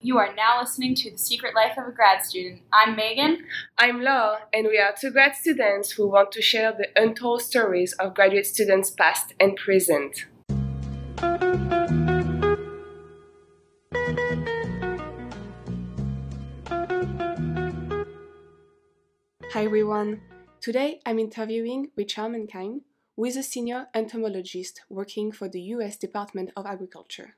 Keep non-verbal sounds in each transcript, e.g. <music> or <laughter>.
You are now listening to The Secret Life of a Grad Student. I'm Megan. I'm Laure, and we are two grad students who want to share the untold stories of graduate students past and present. Hi everyone. Today I'm interviewing Richard Mankin, who is a senior entomologist working for the US Department of Agriculture.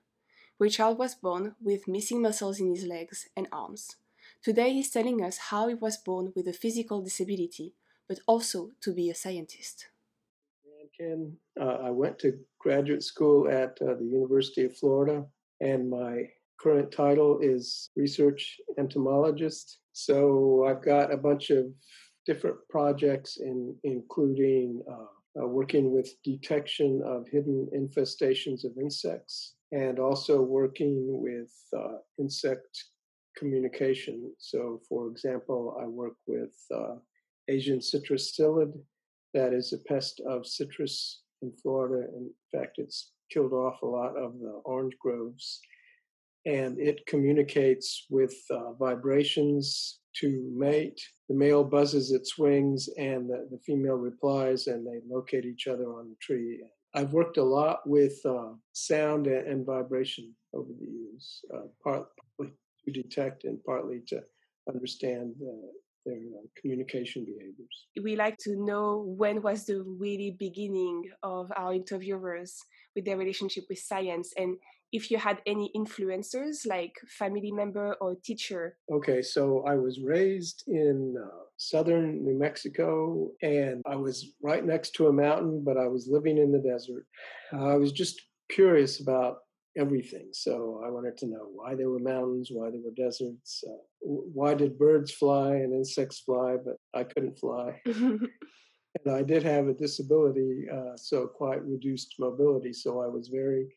Richard was born with missing muscles in his legs and arms. Today he's telling us how he was born with a physical disability, but also to be a scientist. Ken, uh, I went to graduate school at uh, the University of Florida, and my current title is research entomologist. So I've got a bunch of different projects, in, including uh, uh working with detection of hidden infestations of insects, and also working with uh, insect communication. So, for example, I work with uh, Asian citrus psyllid, that is a pest of citrus in Florida. In fact, it's killed off a lot of the orange groves. And it communicates with uh, vibrations to mate. The male buzzes its wings, and the, the female replies, and they locate each other on the tree. I've worked a lot with uh, sound and, and, vibration over the years, uh, partly to detect and partly to understand their uh, communication behaviors. We like to know when was the really beginning of our interviewers with their relationship with science and if you had any influencers like family member or teacher? Okay so i was raised in uh, southern new mexico and i was right next to a mountain but i was living in the desert. Uh, i was just curious about everything so i wanted to know why there were mountains why there were deserts uh, why did birds fly and insects fly but i couldn't fly. <laughs> And i did have a disability uh, so quite reduced mobility so i was very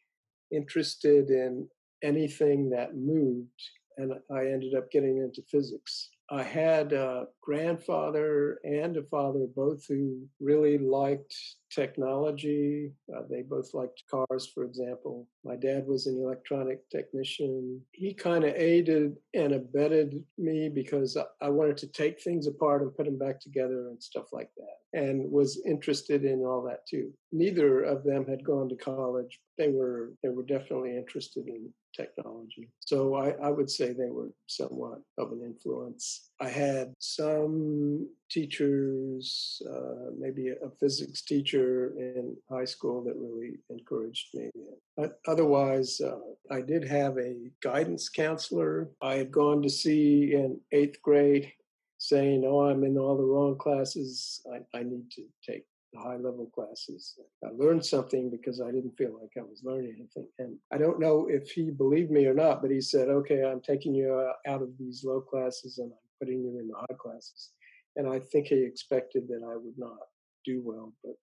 interested in anything that moved, and I ended up getting into physics. I had a grandfather and a father, both who really liked technology. Uh, they both liked cars, for example. My dad was an electronic technician. He kind of aided and abetted me because I wanted to take things apart and put them back together and stuff like that, and was interested in all that too. Neither of them had gone to college. They were they were definitely interested in technology. So I, I would say they were somewhat of an influence. I had some teachers, uh, maybe a physics teacher in high school that really encouraged me. But otherwise, uh, I did have a guidance counselor I had gone to see in eighth grade saying, Oh, I'm in all the wrong classes. I, I need to take high level classes. I learned something because I didn't feel like I was learning anything. And I don't know if he believed me or not, but he said, okay, I'm taking you uh, out of these low classes and I'm putting you in the high classes. And I think he expected that I would not do well, but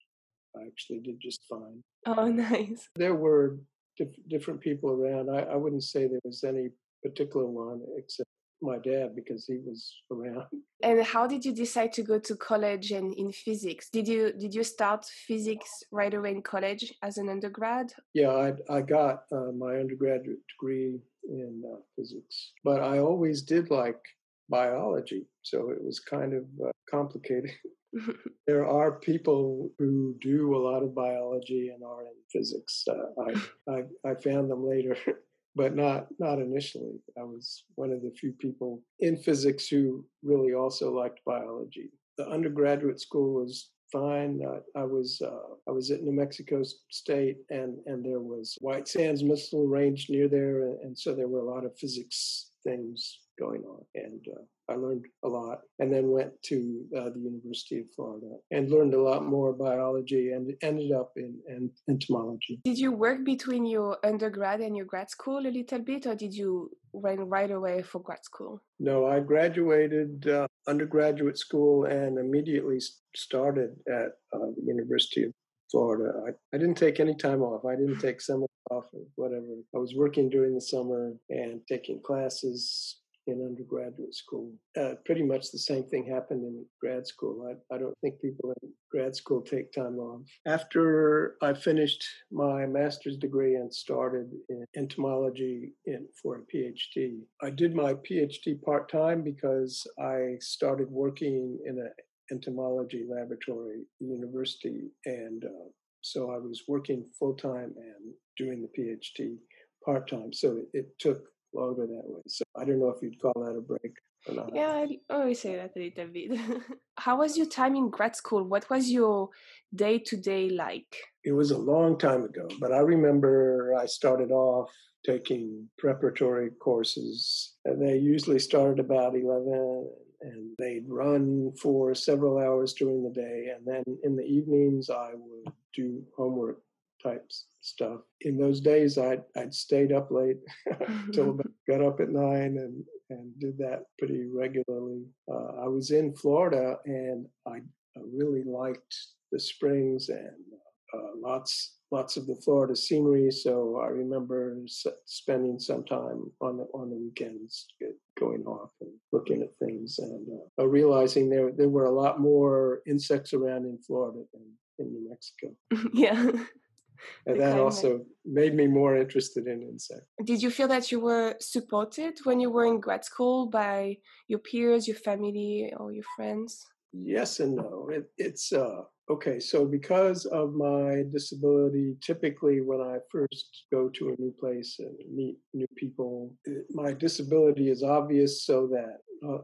I actually did just fine. Oh, <laughs> nice. There were dif- different people around. I, I wouldn't say there was any particular one except my dad because he was around. <laughs> And how did you decide to go to college and in physics? Did you did you start physics right away in college as an undergrad? Yeah, I I got uh, my undergraduate degree in uh, physics, but I always did like biology, so it was kind of uh, complicated. <laughs> <laughs> there are people who do a lot of biology and are in physics. Uh, I, I I found them later but not not initially. I was one of the few people in physics who really also liked biology. The undergraduate school was fine. Uh, I was uh, I was at New Mexico State, and and there was White Sands Missile Range near there, and, and so there were a lot of physics things going on, and uh, I learned a lot, and then went to uh, the University of Florida and learned a lot more biology and ended up in, in, entomology. Did you work between your undergrad and your grad school a little bit, or did you went right away for grad school? No, I graduated uh, undergraduate school and immediately started at uh, the University of Florida. I, I didn't take any time off. I didn't take summer off or whatever. I was working during the summer and taking classes in undergraduate school. Uh, pretty much the same thing happened in grad school. I, I don't think people in grad school take time off. After I finished my master's degree and started in entomology in, for a PhD, I did my PhD part time because I started working in an entomology laboratory at the university and uh, so I was working full time and doing the PhD part time. So it, it, took longer that way. So I don't know if you'd call that a break or not. Yeah, I always say that a little bit. How was your time in grad school? What was your day to day like? It was a long time ago, but I remember I started off taking preparatory courses, and they usually started about 11 and they'd run for several hours during the day. And then in the evenings, I would do homework types stuff. In those days, I'd, I'd stayed up late <laughs> till about, <laughs> got up at nine and, and did that pretty regularly. Uh, I was in Florida and I, I really liked the springs and uh, lots lots of the Florida scenery. So I remember spending some time on the on the weekends going off and looking at things and uh, realizing there there were a lot more insects around in Florida than in New Mexico. <laughs> yeah. And that also made me more interested in insects. Did you feel that you were supported when you were in grad school by your peers, your family, or your friends? Yes and no. It, it's uh, Okay, so because of my disability, typically when I first go to a new place and meet new people, my disability is obvious so that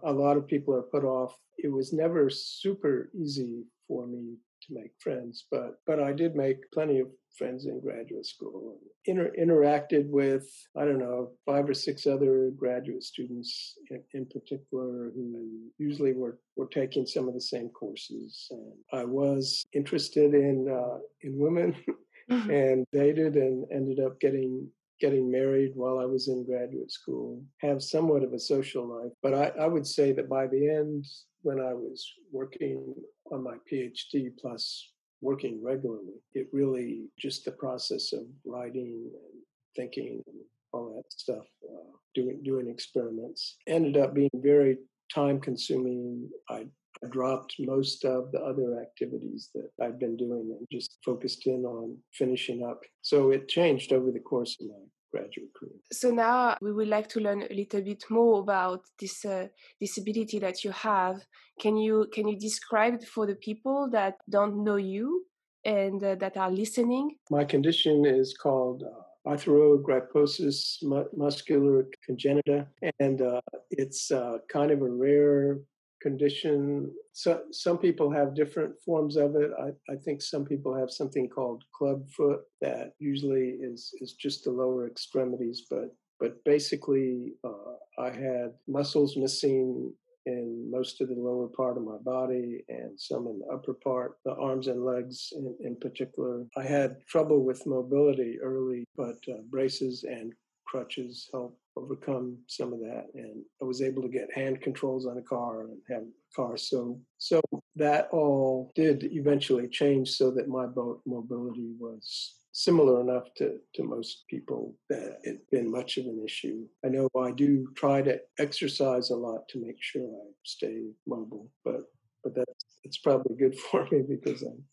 a lot of people are put off. It was never super easy for me to make friends, but but I did make plenty of friends in graduate school. Inter- interacted with I don't know five or six other graduate students in, in, particular who usually were were taking some of the same courses. And I was interested in uh, in women <laughs> mm-hmm. and dated and ended up getting getting married while I was in graduate school, have somewhat of a social life. But I, I would say that by the end, when I was working on my PhD plus working regularly. It really just the process of writing and thinking and all that stuff, uh, doing doing experiments, ended up being very time consuming. I, I dropped most of the other activities that I'd been doing and just focused in on finishing up. So it changed over the course of my graduate career. So now we would like to learn a little bit more about this uh, disability that you have. Can you can you describe it for the people that don't know you and uh, that are listening? My condition is called uh, arthrogryposis multiplex congenita, and uh, it's uh, kind of a rare condition. So, some people have different forms of it. I, I think some people have something called club foot that usually is, is just the lower extremities, but but basically, uh, I had muscles missing in most of the lower part of my body and some in the upper part, the arms and legs in, in particular. I had trouble with mobility early, but uh, braces and crutches helped overcome some of that and i was able to get hand controls on a car and have a car so so that all did eventually change so that my boat mobility was similar enough to, to most people that it's been much of an issue. I know I do try to exercise a lot to make sure I stay mobile, but but that's it's probably good <laughs> for me because I'm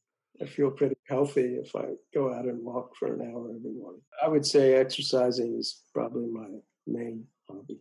I feel pretty healthy if I go out and walk for an hour every morning. I would say exercising is probably my main hobby.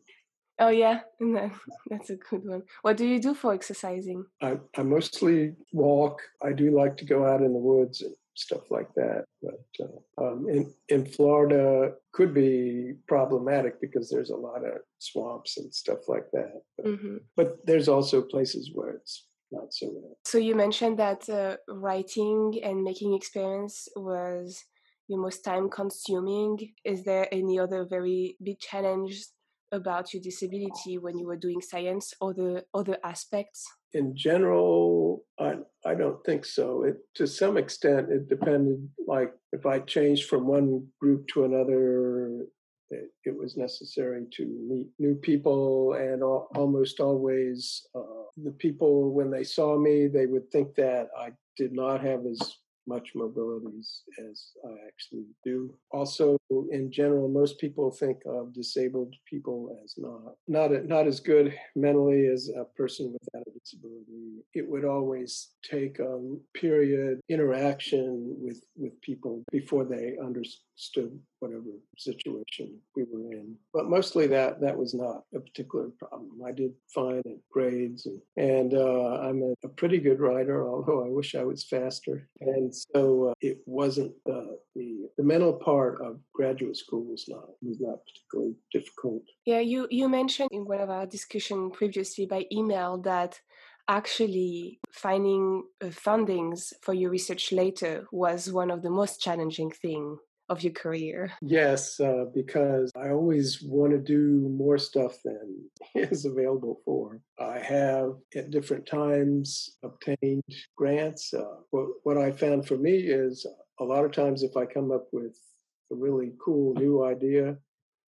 Oh yeah, <laughs> that's a good one. What do you do for exercising? I, I mostly walk. I do like to go out in the woods and stuff like that. But uh, um, in in Florida, could be problematic because there's a lot of swamps and stuff like that. But, mm-hmm. but there's also places where it's not so bad. So you mentioned that uh, writing and making experience was your most time consuming. Is there any other very big challenge about your disability when you were doing science or the other aspects? In general, I, I don't think so. It, to some extent, it depended. Like if I changed from one group to another, it, it was necessary to meet new people, and al- almost always, uh, the people when they saw me, they would think that I did not have as much mobilities as I actually do. Also, in general, most people think of disabled people as not not not as good mentally as a person without a disability. It would always take a period interaction with with people before they understood whatever situation we were in. But mostly that that was not a particular problem. I did fine at grades, and, and uh, I'm a, a, pretty good writer, although I wish I was faster. And so uh, it wasn't uh, the the mental part of graduate school was not was not particularly difficult. Yeah, you you mentioned in one of our discussion previously by email that actually finding uh, fundings for your research later was one of the most challenging thing of your career? Yes, uh, because I always want to do more stuff than <laughs> is available for. I have at different times obtained grants. Uh, what, what I found for me is a lot of times if I come up with a really cool new idea,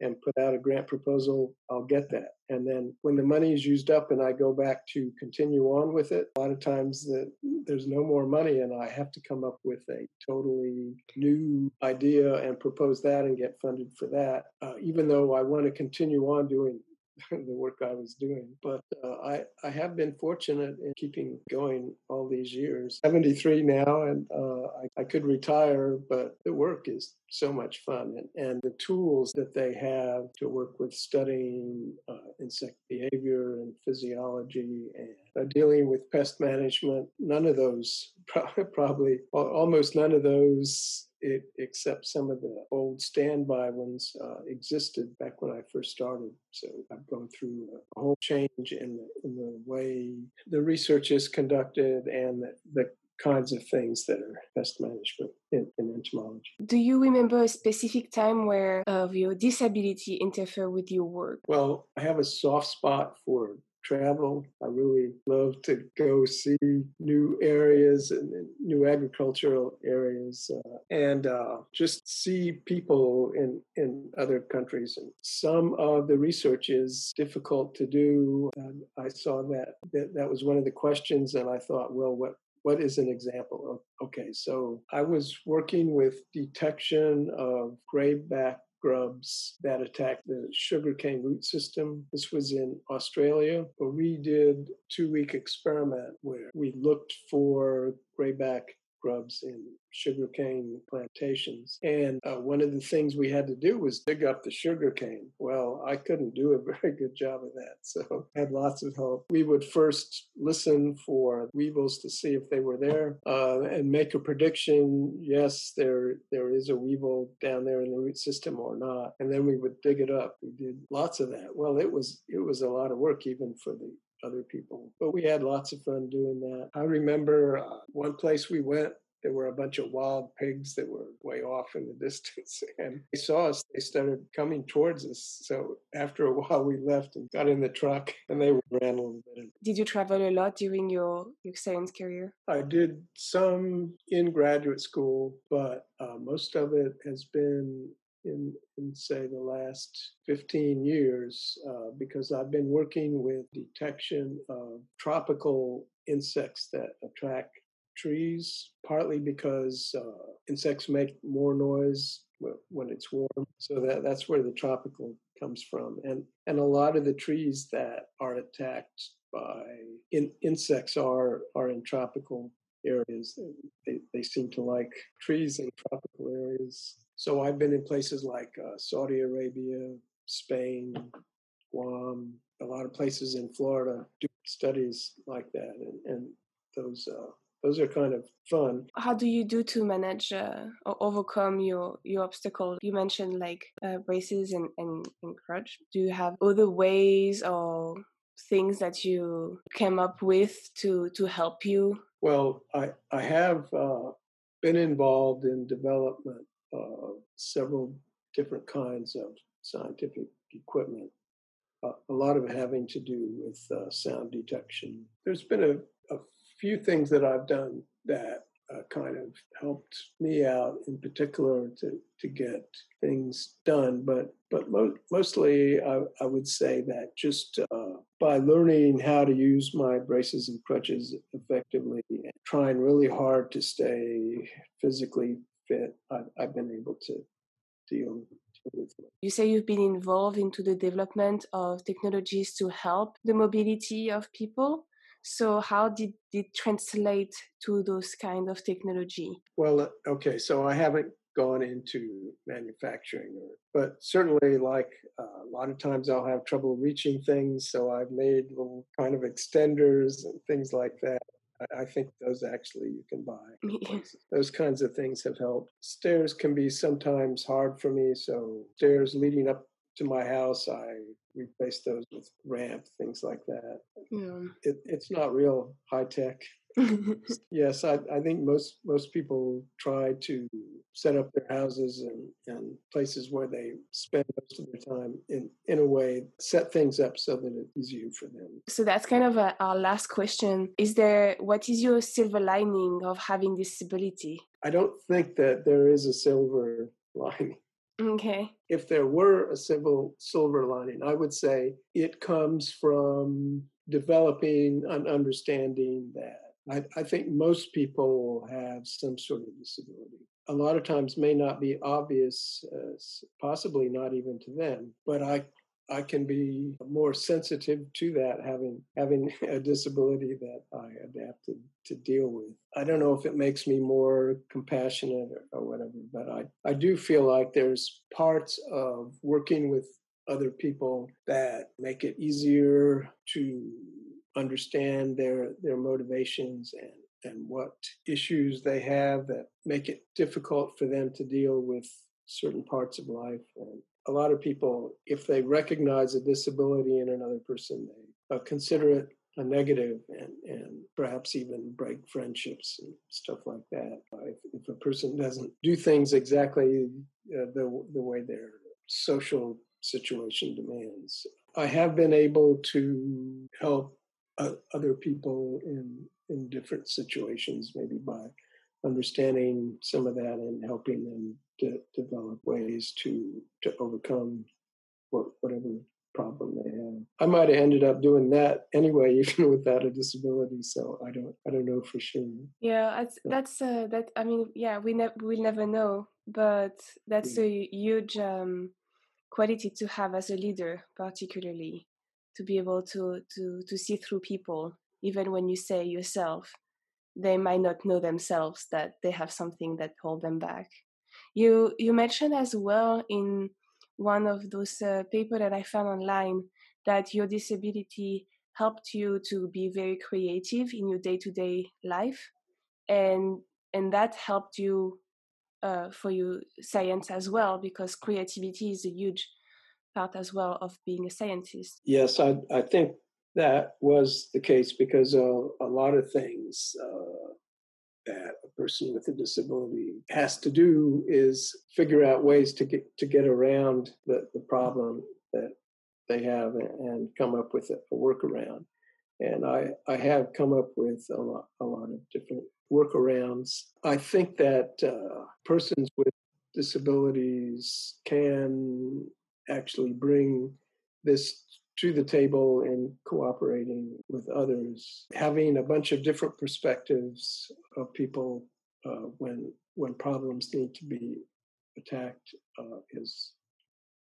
and put out a grant proposal, I'll get that. And then when the money is used up and I go back to continue on with it, a lot of times that there's no more money and I have to come up with a totally new idea and propose that and get funded for that. Uh, even though I want to continue on doing <laughs> the work I was doing. But uh, I, I have been fortunate in keeping going all these years. 73 now, and uh, I, I, could retire, but the work is so much fun. And, and the tools that they have to work with studying uh, insect behavior and physiology and uh, dealing with pest management, none of those, <laughs> probably almost none of those it, except some of the old standby ones uh, existed back when I first started. So I've gone through a whole change in the, in the way the research is conducted and the, the kinds of things that are pest management in, in, entomology. Do you remember a specific time where uh, your disability interfered with your work? Well, I have a soft spot for travel. I really love to go see new areas and, new agricultural areas uh, and uh, just see people in, in other countries. And some of the research is difficult to do. And I saw that, that that was one of the questions, and I thought, well, what what is an example of okay so i was working with detection of grayback grubs that attack the sugarcane root system. This was in Australia, where we did two week experiment where we looked for grayback grubs in sugarcane plantations. And uh, one of the things we had to do was dig up the sugarcane. Well, I couldn't do a <laughs> very good job of that, so I had lots of help. We would first listen for weevils to see if they were there uh, and make a prediction. Yes, there there is a weevil down there in the root system or not, and then we would dig it up. We did lots of that. Well, it was it was a lot of work even for the other people. But we had lots of fun doing that. I remember uh, one place we went, there were a bunch of wild pigs that were way off in the <laughs> distance. And they saw us, they started coming towards us. So after a while, we left and got in the truck and they ran a little bit. Did you travel a lot during your, your science career? I did some in graduate school, but uh, most of it has been in, in say the last 15 years uh, because I've been working with detection of tropical insects that attract trees, partly because uh, insects make more noise when it's warm. So that, that's where the tropical comes from. And, and a lot of the trees that are attacked by in, insects are, are in tropical areas. They, they seem to like trees in tropical areas. So I've been in places like uh, Saudi Arabia, Spain, Guam, a lot of places in Florida do studies like that, and, and those uh, those are kind of fun. How do you do to manage uh, or overcome your your obstacle? You mentioned like uh, races and, and and grudge. Do you have other ways or things that you came up with to to help you? Well, I I have uh, been involved in development of several different kinds of scientific equipment. Uh, a lot of it having to do with uh, sound detection. There's been a, a, few things that I've done that kind of helped me out in particular to, to get things done. But but mo- mostly, I, I would say that just uh, by learning how to use my braces and crutches effectively, and trying really hard to stay physically fit, I've, I've been able to deal with you say you've been involved into the development of technologies to help the mobility of people. So how did it translate to those kind of technology? Well, uh, okay, so I haven't gone into manufacturing, but certainly, like uh, a lot of times, I'll have trouble reaching things. So I've made little kind of extenders and things like that. I think those actually you can buy. <laughs> those kinds of things have helped. Stairs can be sometimes hard for me, so stairs leading up to my house, I replace those with ramp, things like that. Yeah. It, it's not real high tech. <laughs> yes, I, I think most most people try to set up their houses and, and places where they spend most of their time in, in a way, set things up so that it's easier for them. So that's kind of a, our last question. Is there, what is your silver lining of having this disability? I don't think that there is a silver <laughs> lining. Okay. If there were a civil silver lining, I would say it comes from developing an understanding that I, I, think most people have some sort of disability. A lot of times may not be obvious, uh, possibly not even to them, but I I can be more sensitive to that having having <laughs> a disability that I adapted to deal with. I don't know if it makes me more compassionate or, or whatever, but I, I do feel like there's parts of working with other people that make it easier to understand their their motivations and and what issues they have that make it difficult for them to deal with certain parts of life and a lot of people, if they recognize a disability in another person, they uh, consider it a negative and, and perhaps even break friendships and stuff like that. If, if, a person doesn't do things exactly uh, the, the way their social situation demands. I have been able to help uh, other people in, in different situations, maybe by understanding some of that and helping them to develop ways to to overcome what, whatever problem they have. I might have ended up doing that anyway, <laughs> even without a disability. So I don't, I don't know for sure. Yeah, that's that's uh, that. I mean, yeah, we never we'll never know, but that's yeah. a huge um, quality to have as a leader, particularly to be able to to to see through people, even when you say yourself, they might not know themselves that they have something that hold them back. You you mentioned as well in one of those uh, paper that I found online that your disability helped you to be very creative in your day-to-day life and and that helped you uh, for your science as well because creativity is a huge part as well of being a scientist yes i, I think that was the case because uh, a lot of things uh, that a person with a disability has to do is figure out ways to get to get around the, the problem that they have and come up with a, a workaround. And I, I have come up with a lot, a lot of different workarounds. I think that uh, persons with disabilities can actually bring this to the table and cooperating with others, having a bunch of different perspectives of people uh, when when problems need to be attacked uh, is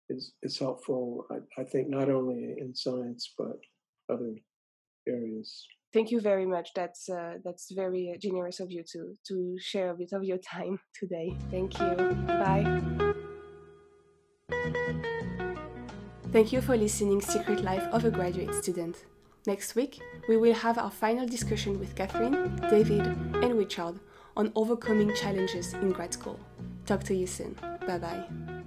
is is helpful. I, I think not only in science but other areas. Thank you very much. That's uh, that's very generous of you to to share a bit of your <laughs> time today. Thank you. Bye. Thank you for listening Secret Life of a Graduate Student. Next week, we will have our final discussion with Catherine, David, and Richard on overcoming challenges in grad school. Talk to you soon. Bye bye.